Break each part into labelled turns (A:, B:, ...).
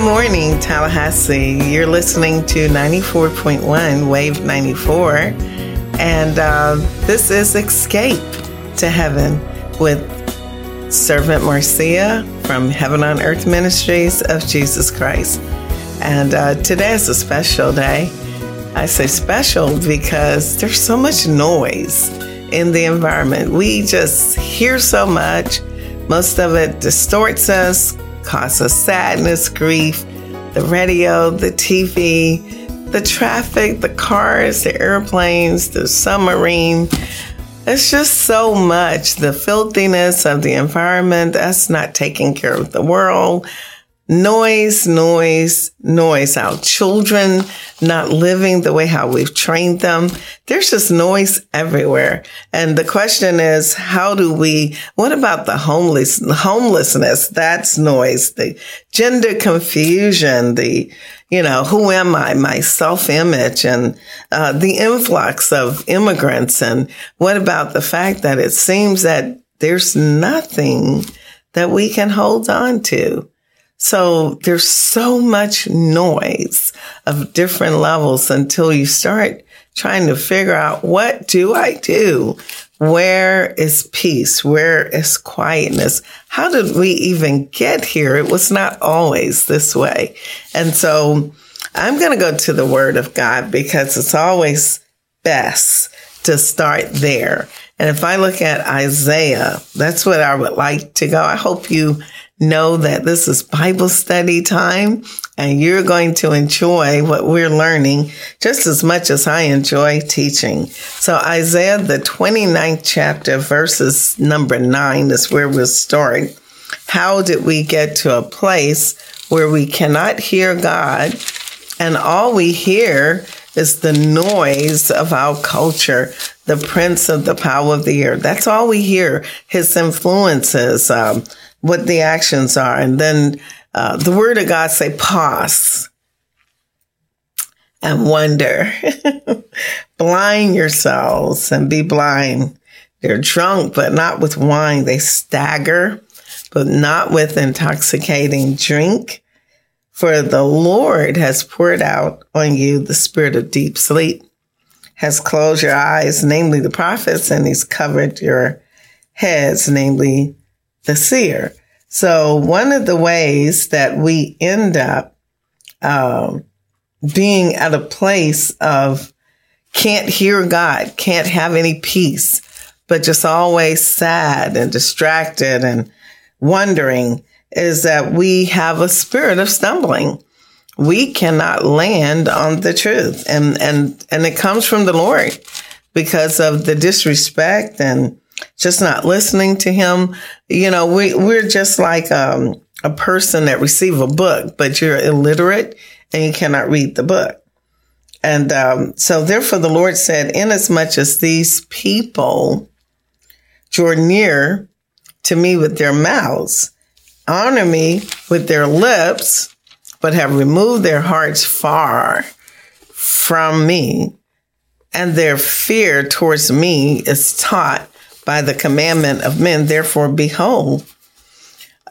A: Good morning, Tallahassee. You're listening to 94.1 Wave 94, and uh, this is Escape to Heaven with Servant Marcia from Heaven on Earth Ministries of Jesus Christ. And uh, today is a special day. I say special because there's so much noise in the environment. We just hear so much. Most of it distorts us, causes sadness, grief. The radio, the TV, the traffic, the cars, the airplanes, the submarine. It's just so much. The filthiness of the environment, that's not taking care of the world. Noise, noise, noise. Our children not living the way how we've trained them. There's just noise everywhere. And the question is, how do we, what about the homeless, homelessness? That's noise. The gender confusion, the, you know, who am I? My self image and uh, the influx of immigrants. And what about the fact that it seems that there's nothing that we can hold on to? So there's so much noise of different levels until you start trying to figure out what do I do? Where is peace? Where is quietness? How did we even get here? It was not always this way. And so I'm going to go to the word of God because it's always best to start there. And if I look at Isaiah, that's what I would like to go. I hope you know that this is Bible study time and you're going to enjoy what we're learning just as much as I enjoy teaching. So Isaiah, the 29th chapter, verses number nine is where we'll start. How did we get to a place where we cannot hear God and all we hear is the noise of our culture, the prince of the power of the air. That's all we hear. His influences, um, what the actions are. And then uh, the word of God say pause and wonder. blind yourselves and be blind. They're drunk, but not with wine. They stagger, but not with intoxicating drink. For the Lord has poured out on you the spirit of deep sleep, has closed your eyes, namely the prophets, and he's covered your heads, namely the seer. So one of the ways that we end up um, being at a place of can't hear God, can't have any peace, but just always sad and distracted and wondering is that we have a spirit of stumbling. We cannot land on the truth and, and, and it comes from the Lord because of the disrespect and just not listening to him. You know, we, we're just like, um, a person that receive a book, but you're illiterate and you cannot read the book. And um, so, therefore, the Lord said, inasmuch as these people draw near to me with their mouths, honor me with their lips, but have removed their hearts far from me, and their fear towards me is taught by the commandment of men. Therefore, behold,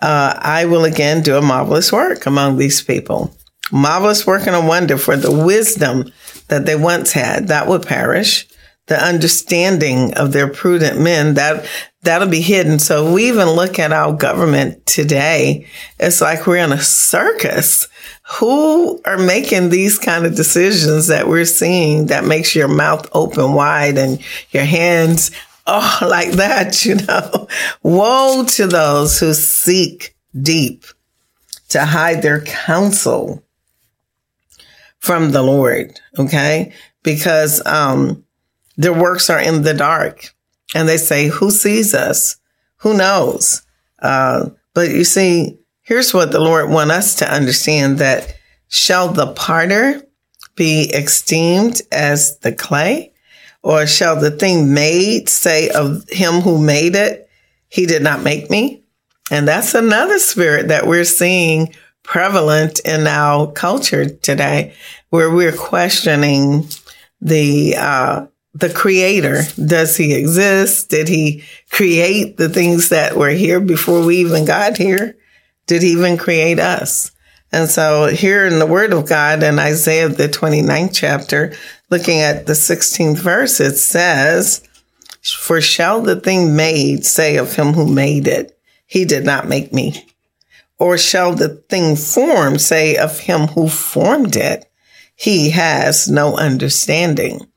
A: uh, I will again do a marvelous work among these people. Marvelous work and a wonder for the wisdom that they once had that would perish. The understanding of their prudent men that that'll be hidden. So we even look at our government today. It's like we're in a circus. Who are making these kind of decisions that we're seeing that makes your mouth open wide and your hands oh, like that, you know. Woe to those who seek deep to hide their counsel from the Lord. Okay. Because, um, their works are in the dark and they say, who sees us? Who knows? Uh, but you see, here's what the Lord want us to understand that shall the potter be esteemed as the clay or shall the thing made say of him who made it, he did not make me? And that's another spirit that we're seeing prevalent in our culture today, where we're questioning the, uh, the creator. Does he exist? Did he create the things that were here before we even got here? Did he even create us? And so here in the word of God in Isaiah, the 29th chapter, looking at the 16th verse, it says, for shall the thing made say of him who made it, he did not make me? Or shall the thing formed say of him who formed it, he has no understanding?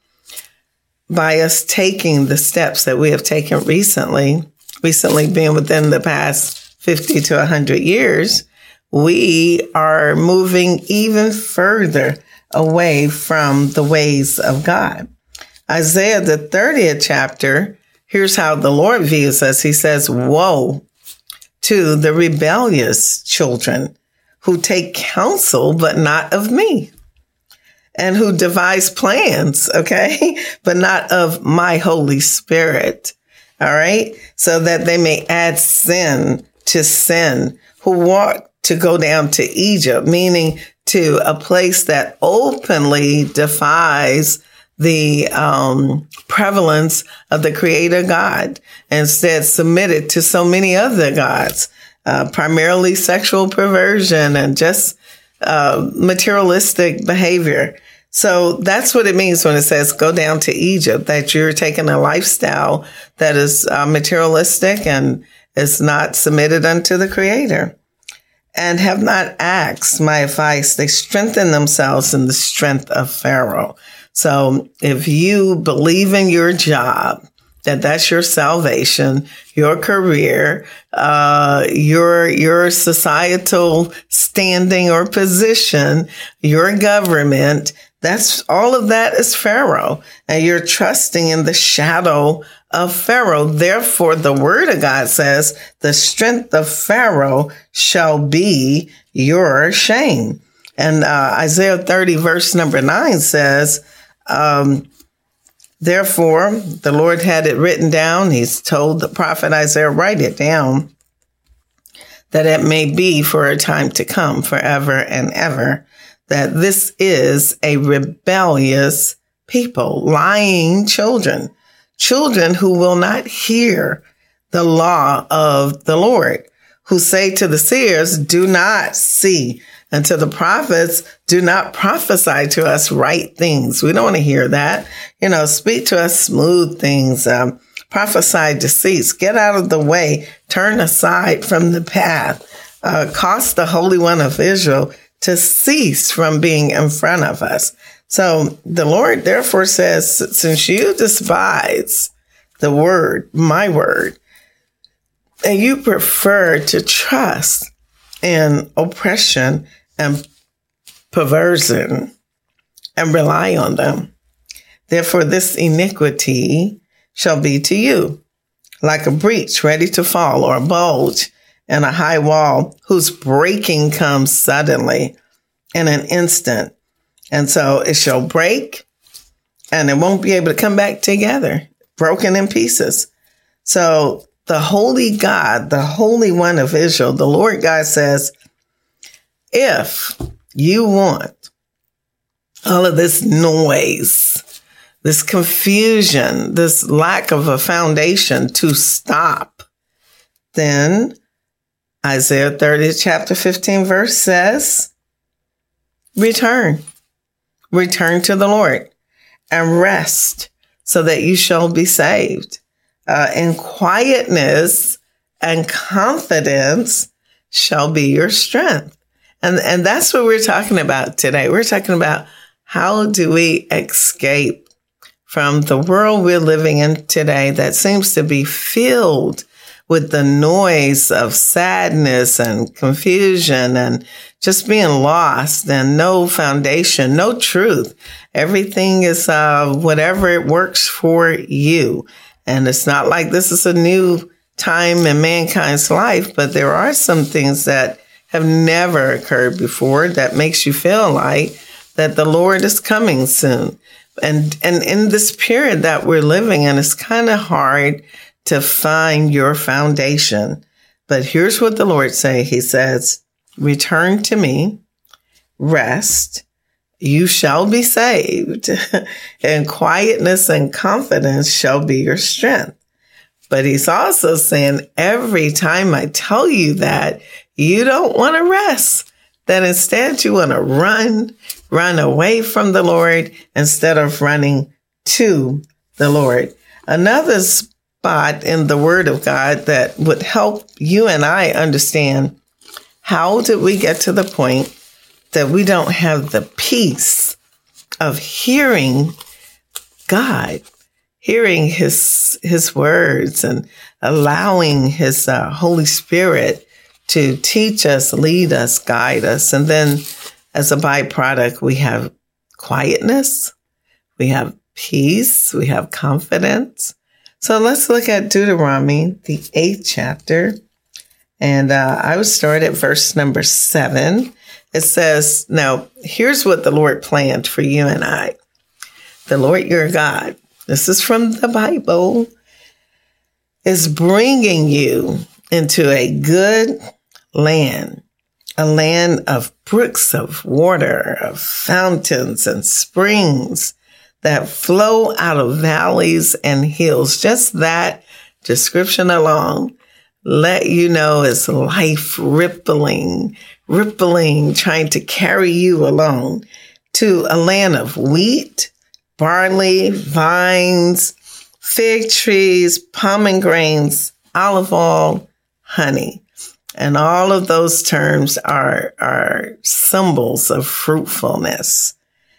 A: By us taking the steps that we have taken recently, recently being within the past 50 to 100 years, we are moving even further away from the ways of God. Isaiah, the 30th chapter, here's how the Lord views us. He says, Woe to the rebellious children who take counsel, but not of me, and who devise plans, okay, but not of my Holy Spirit. All right. So that they may add sin to sin, who walk to go down to Egypt, meaning to a place that openly defies the um, prevalence of the creator God, instead submitted to so many other gods, uh, primarily sexual perversion and just uh, materialistic behavior. So that's what it means when it says go down to Egypt, that you're taking a lifestyle that is uh, materialistic and is not submitted unto the creator and have not asked my advice. They strengthen themselves in the strength of Pharaoh. So if you believe in your job, that that's your salvation, your career, uh, your, your societal standing or position, your government, that's all of that is Pharaoh. And you're trusting in the shadow of Pharaoh. Therefore, the word of God says the strength of Pharaoh shall be your shame. And uh, Isaiah 30 verse number nine says, um, Therefore, the Lord had it written down. He's told the prophet Isaiah, write it down that it may be for a time to come forever and ever that this is a rebellious people, lying children, children who will not hear the law of the Lord, who say to the seers, do not see and to the prophets, do not prophesy to us right things. We don't want to hear that. You know, speak to us smooth things, um, prophesy deceits, get out of the way, turn aside from the path, uh, cost the Holy One of Israel to cease from being in front of us. So the Lord therefore says, since you despise the word, my word, and you prefer to trust in oppression and perversion and rely on them. Therefore, this iniquity shall be to you like a breach ready to fall or a bulge in a high wall whose breaking comes suddenly in an instant. And so it shall break and it won't be able to come back together, broken in pieces. So the holy God, the holy one of Israel, the Lord God says, if you want all of this noise, this confusion, this lack of a foundation to stop, then Isaiah 30, chapter 15, verse says, return, return to the Lord and rest so that you shall be saved. Uh, in quietness and confidence shall be your strength. And, and that's what we're talking about today. We're talking about how do we escape from the world we're living in today that seems to be filled with the noise of sadness and confusion and just being lost and no foundation, no truth. Everything is uh, whatever it works for you. And it's not like this is a new time in mankind's life, but there are some things that have never occurred before that makes you feel like that the Lord is coming soon. And, and in this period that we're living in, it's kind of hard to find your foundation. But here's what the Lord say. He says, return to me, rest, you shall be saved, and quietness and confidence shall be your strength. But he's also saying every time I tell you that, you don't want to rest, that instead you want to run, run away from the Lord instead of running to the Lord. Another spot in the Word of God that would help you and I understand how did we get to the point that we don't have the peace of hearing God hearing his his words and allowing his uh, Holy Spirit to teach us, lead us, guide us, and then as a byproduct, we have quietness, we have peace, we have confidence. So let's look at Deuteronomy, the eighth chapter. And uh, I would start at verse number seven. It says, Now, here's what the Lord planned for you and I. The Lord your God this is from the Bible, is bringing you into a good land, a land of brooks of water, of fountains and springs that flow out of valleys and hills. Just that description alone let you know it's life rippling, rippling, trying to carry you along to a land of wheat, barley, vines, fig trees, pomegranates, olive oil, honey. And all of those terms are, are symbols of fruitfulness.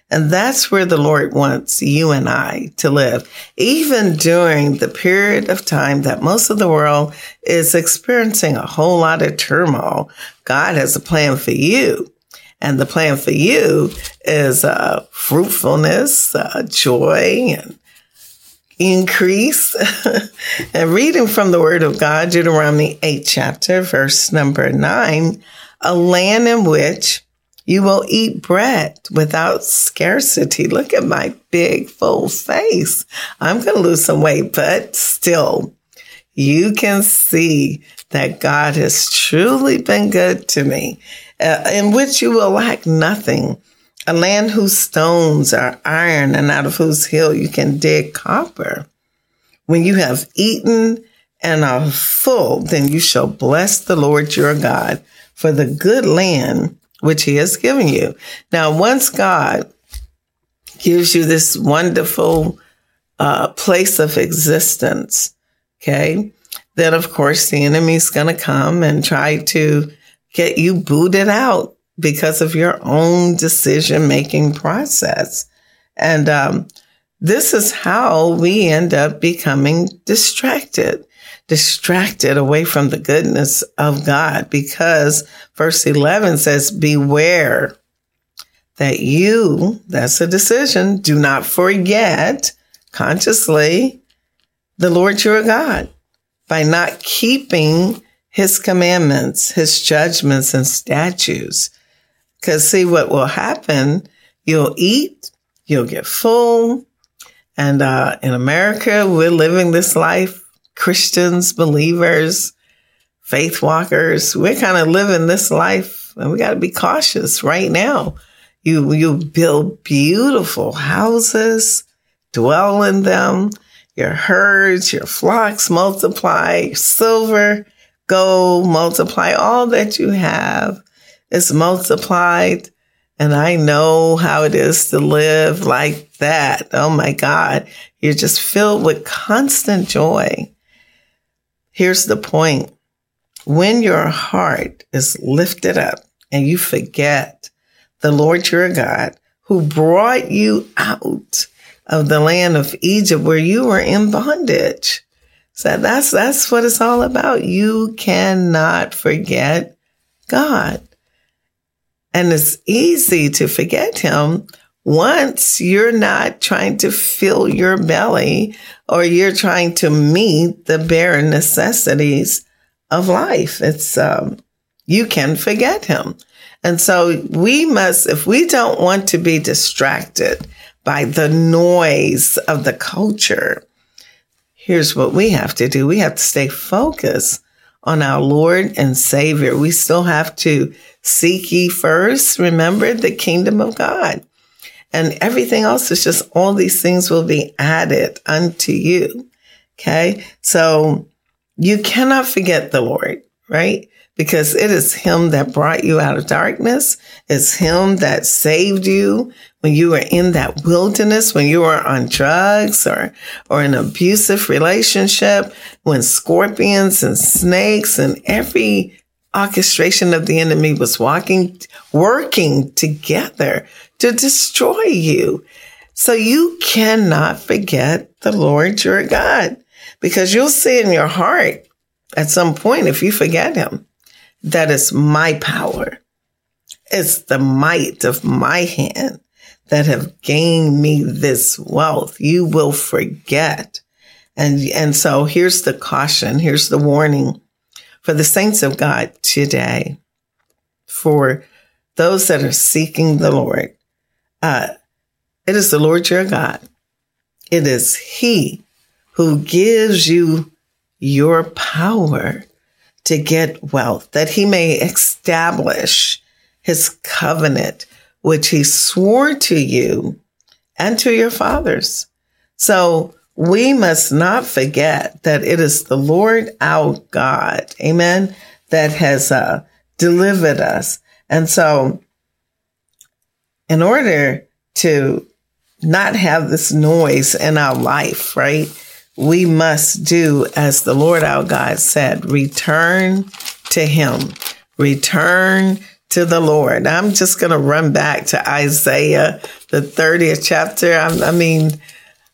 A: And that's where the Lord wants you and I to live, even during the period of time that most of the world is experiencing a whole lot of turmoil. God has a plan for you. And the plan for you is uh, fruitfulness, uh, joy, and increase. and reading from the Word of God, Deuteronomy 8 chapter, verse number 9, a land in which you will eat bread without scarcity. Look at my big, full face. I'm going to lose some weight, but still, you can see that God has truly been good to me uh, in which you will lack nothing, a land whose stones are iron and out of whose hill you can dig copper. When you have eaten and are full, then you shall bless the Lord your God for the good land which he has given you. Now, once God gives you this wonderful uh, place of existence, okay, then of course the enemy's going to come and try to get you booted out because of your own decision making process. And um, this is how we end up becoming distracted, distracted away from the goodness of God because verse 11 says, Beware that you, that's a decision, do not forget consciously the Lord your God by not keeping his commandments, his judgments and statutes. Cause see what will happen. You'll eat, you'll get full. And, uh, in America, we're living this life. Christians, believers, faith walkers, we're kind of living this life and we got to be cautious right now. You, you build beautiful houses, dwell in them, your herds, your flocks multiply, silver, gold multiply all that you have is multiplied. And I know how it is to live like that. Oh my God. You're just filled with constant joy. Here's the point. When your heart is lifted up and you forget the Lord your God who brought you out of the land of Egypt where you were in bondage, So that's that's what it's all about. You cannot forget God. And it's easy to forget him once you're not trying to fill your belly or you're trying to meet the bare necessities of life. It's um you can forget him. And so we must if we don't want to be distracted by the noise of the culture, here's what we have to do. We have to stay focused on our Lord and Savior. We still have to seek ye first, remember the kingdom of God. And everything else is just all these things will be added unto you. Okay. So you cannot forget the Lord, right? Because it is him that brought you out of darkness. It's him that saved you when you were in that wilderness, when you were on drugs or, or an abusive relationship, when scorpions and snakes and every orchestration of the enemy was walking, working together to destroy you. So you cannot forget the Lord your God because you'll see in your heart at some point, if you forget him, that it's my power. It's the might of my hand that have gained me this wealth. You will forget. And, and so here's the caution. Here's the warning for the saints of God today, for those that are seeking the Lord. Uh, it is the Lord your God. It is He who gives you your power to get wealth, that He may establish His covenant, which He swore to you and to your fathers. So we must not forget that it is the Lord our God, amen, that has uh, delivered us. And so, in order to not have this noise in our life, right, we must do as the Lord our God said return to Him, return to the Lord. I'm just going to run back to Isaiah, the 30th chapter. I, I mean,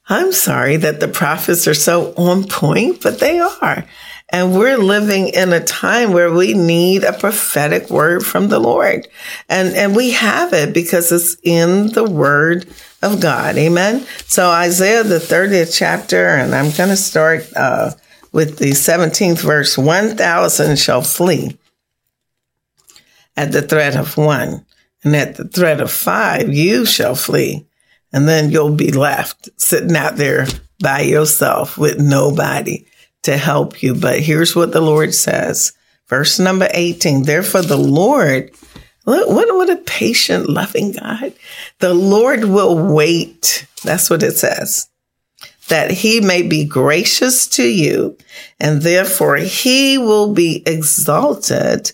A: I'm sorry that the prophets are so on point, but they are. And we're living in a time where we need a prophetic word from the Lord. And, and we have it because it's in the word of God. Amen. So Isaiah, the 30th chapter, and I'm going to start, uh, with the 17th verse, 1,000 shall flee at the threat of one. And at the threat of five, you shall flee and then you'll be left sitting out there by yourself with nobody to help you. But here's what the Lord says. Verse number 18. Therefore, the Lord, what, what a patient, loving God. The Lord will wait. That's what it says. That he may be gracious to you, and therefore he will be exalted.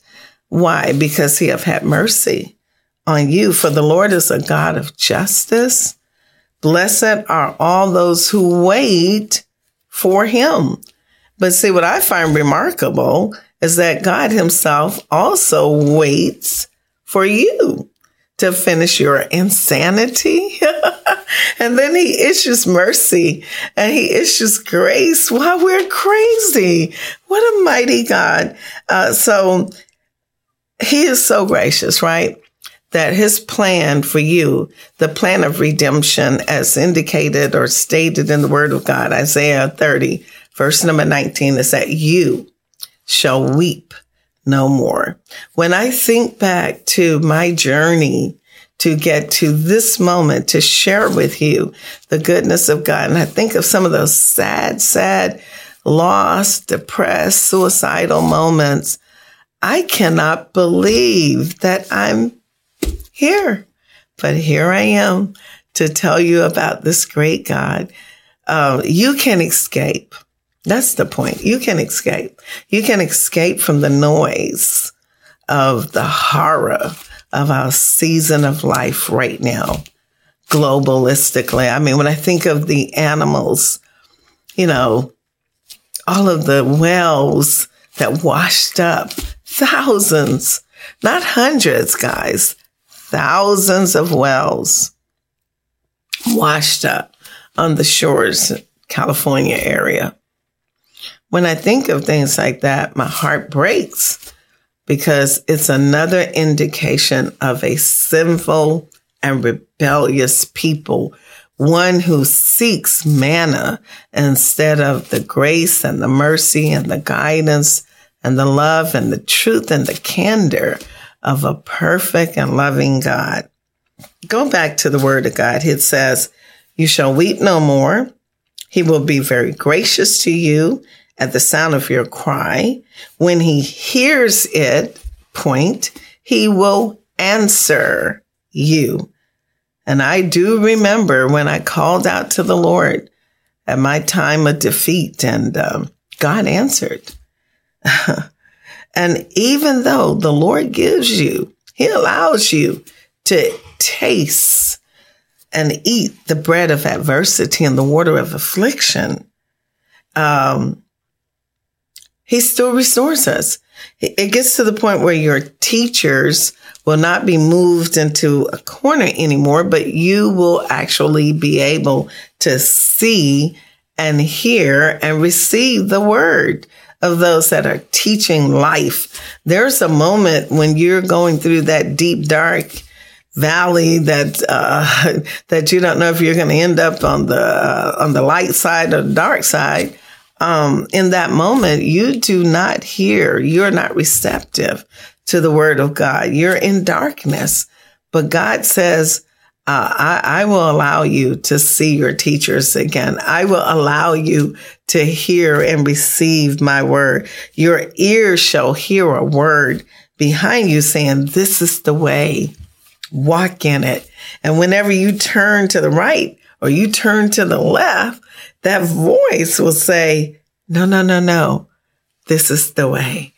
A: Why? Because he have had mercy on you. For the Lord is a God of justice Blessed are all those who wait for him. But see, what I find remarkable is that God himself also waits for you to finish your insanity. and then he issues mercy and he issues grace while we're crazy. What a mighty God. Uh, so he is so gracious, right? that his plan for you, the plan of redemption as indicated or stated in the word of God, Isaiah 30, verse number 19 is that you shall weep no more. When I think back to my journey to get to this moment to share with you the goodness of God, and I think of some of those sad, sad, lost, depressed, suicidal moments, I cannot believe that I'm here. But here I am to tell you about this great God. Uh, you can escape. That's the point. You can escape. You can escape from the noise of the horror of our season of life right now, globalistically. I mean, when I think of the animals, you know, all of the wells that washed up, thousands, not hundreds, guys, thousands of wells washed up on the shores, California area. When I think of things like that, my heart breaks because it's another indication of a sinful and rebellious people, one who seeks manna instead of the grace and the mercy and the guidance and the love and the truth and the candor of a perfect and loving God. Go back to the word of God. It says, You shall weep no more. He will be very gracious to you at the sound of your cry. When he hears it, point, he will answer you. And I do remember when I called out to the Lord at my time of defeat, and um, God answered. and even though the Lord gives you, He allows you to taste and eat the bread of adversity and the water of affliction, um, He still restores us. It gets to the point where your teachers will not be moved into a corner anymore, but you will actually be able to see and hear and receive the word of those that are teaching life. There's a moment when you're going through that deep, dark valley that uh, that you don't know if you're going to end up on the uh, on the light side or the dark side um, in that moment, you do not hear, you're not receptive to the word of God. You're in darkness. But God says, uh, I, I, will allow you to see your teachers again. I will allow you to hear and receive my word. Your ears shall hear a word behind you saying, This is the way. Walk in it. And whenever you turn to the right or you turn to the left, that voice will say, no, no, no, no. This is the way.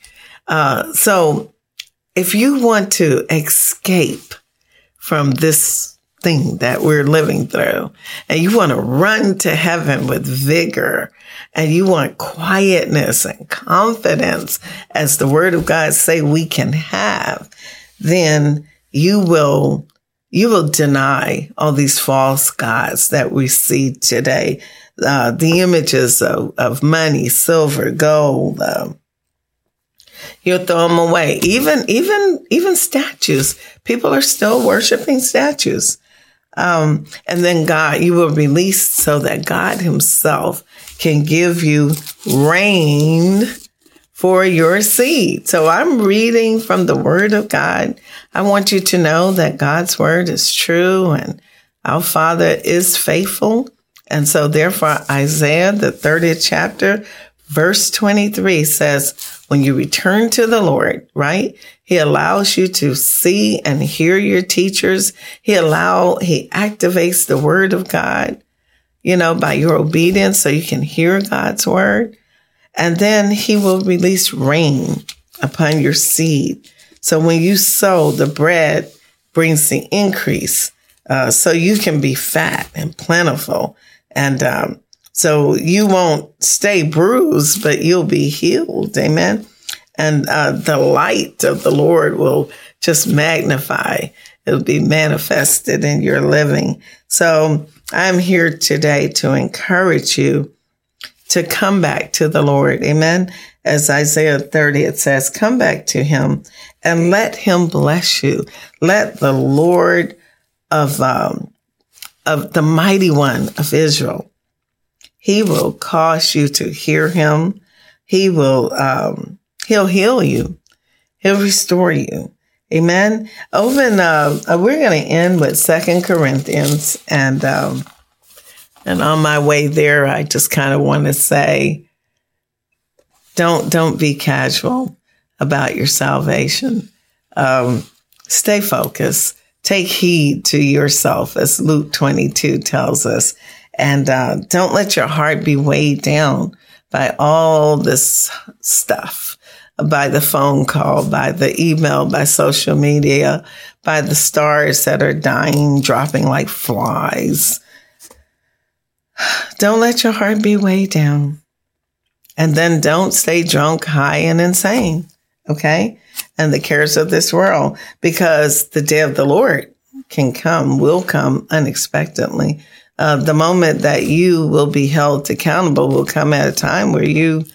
A: Uh, so if you want to escape from this thing that we're living through and you want to run to heaven with vigor and you want quietness and confidence as the word of God say we can have, then you will you will deny all these false gods that we see today uh, the images of, of money, silver, gold. Uh, you'll throw them away. Even even even statues. People are still worshiping statues. Um, and then God, you will release so that God Himself can give you rain for your seed. So I'm reading from the Word of God. I want you to know that God's Word is true and our Father is faithful. And so therefore, Isaiah, the 30th chapter, verse 23 says, when you return to the Lord, right? He allows you to see and hear your teachers. He allow, he activates the word of God, you know, by your obedience so you can hear God's word. And then he will release rain upon your seed. So when you sow, the bread brings the increase. Uh, so you can be fat and plentiful and um, so you won't stay bruised, but you'll be healed. Amen. And uh, the light of the Lord will just magnify. It'll be manifested in your living. So I'm here today to encourage you to come back to the Lord. Amen. As Isaiah 30, it says, come back to him and let him bless you. Let the Lord of um, of the mighty one of Israel. He will cause you to hear him. He will, um, he'll heal you. He'll restore you. Amen. Over in, uh, we're going to end with Second Corinthians, and um, and on my way there, I just kind of want to say, don't don't be casual about your salvation. Um, stay focused take heed to yourself, as Luke 22 tells us. And uh, don't let your heart be weighed down by all this stuff, by the phone call, by the email, by social media, by the stars that are dying, dropping like flies. Don't let your heart be weighed down. And then don't stay drunk, high, and insane. Okay and the cares of this world because the day of the Lord can come, will come unexpectedly. Uh, the moment that you will be held accountable will come at a time where you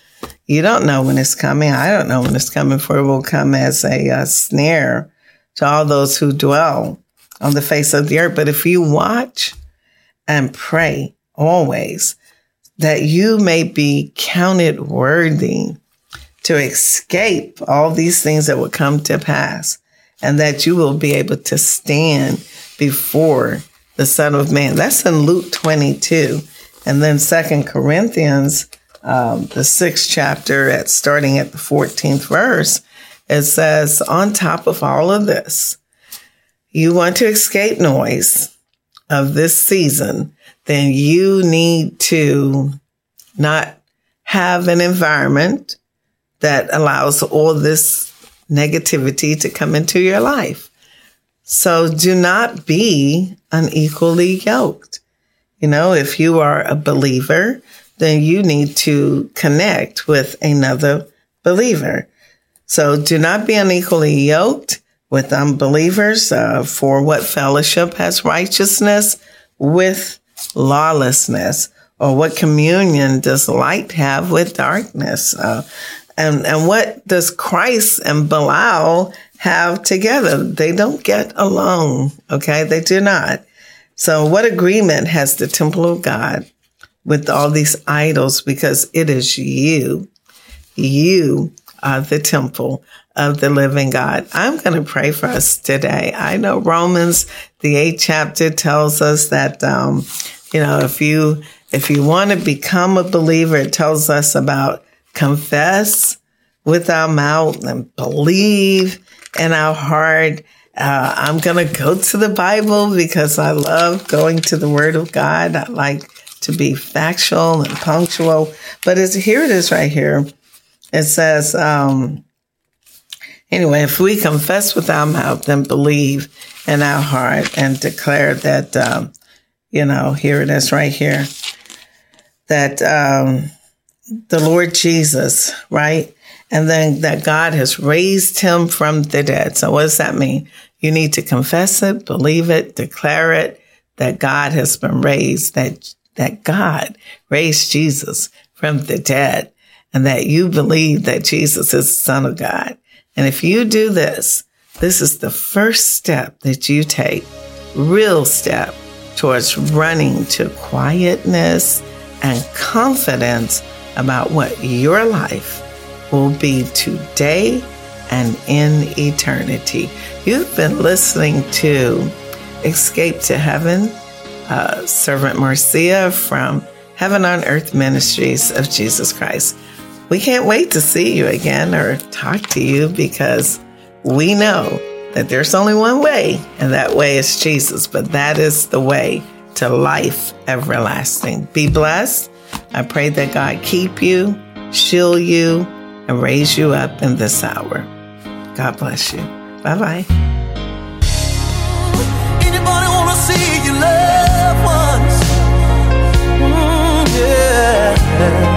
A: You don't know when it's coming. I don't know when it's coming, for it will come as a, uh snare to all those who dwell on the face of the earth. But if you watch and pray always, that you may be counted worthy to escape all these things that will come to pass, and that you will be able to stand before the Son of Man. That's in Luke 22. And then Second Corinthians, um, the sixth chapter, at starting at the 14th verse, it says, on top of all of this, you want to escape noise of this season, then you need to not have an environment that allows all this negativity to come into your life. So do not be unequally yoked. You know, if you are a believer, then you need to connect with another believer. So do not be unequally yoked with unbelievers. Uh, for what fellowship has righteousness with lawlessness? Or what communion does light have with darkness? Uh, and, and what does Christ and Belial have together? They don't get along. Okay. They do not. So what agreement has the temple of God with all these idols? Because it is you. You are the temple of the living God. I'm going to pray for us today. I know Romans, the eighth chapter tells us that, um, you know, if you, if you want to become a believer, it tells us about confess with our mouth and believe in our heart. Uh, I'm going to go to the Bible because I love going to the Word of God. I like to be factual and punctual. But it's, here it is right here. It says, um, anyway, if we confess with our mouth and believe in our heart and declare that, um, you know, here it is right here, that um, the Lord Jesus, right? And then that God has raised him from the dead. So what does that mean? You need to confess it, believe it, declare it, that God has been raised, that, that God raised Jesus from the dead and that you believe that Jesus is the son of God. And if you do this, this is the first step that you take, real step towards running to quietness and confidence about what your life will be today and in eternity. You've been listening to Escape to Heaven, uh, Servant Marcia from Heaven on Earth Ministries of Jesus Christ. We can't wait to see you again or talk to you because we know that there's only one way, and that way is Jesus, but that is the way to life everlasting. Be blessed. I pray that God keep you, shield you, and raise you up in this hour. God bless you. Bye bye.
B: See? Mm, yeah.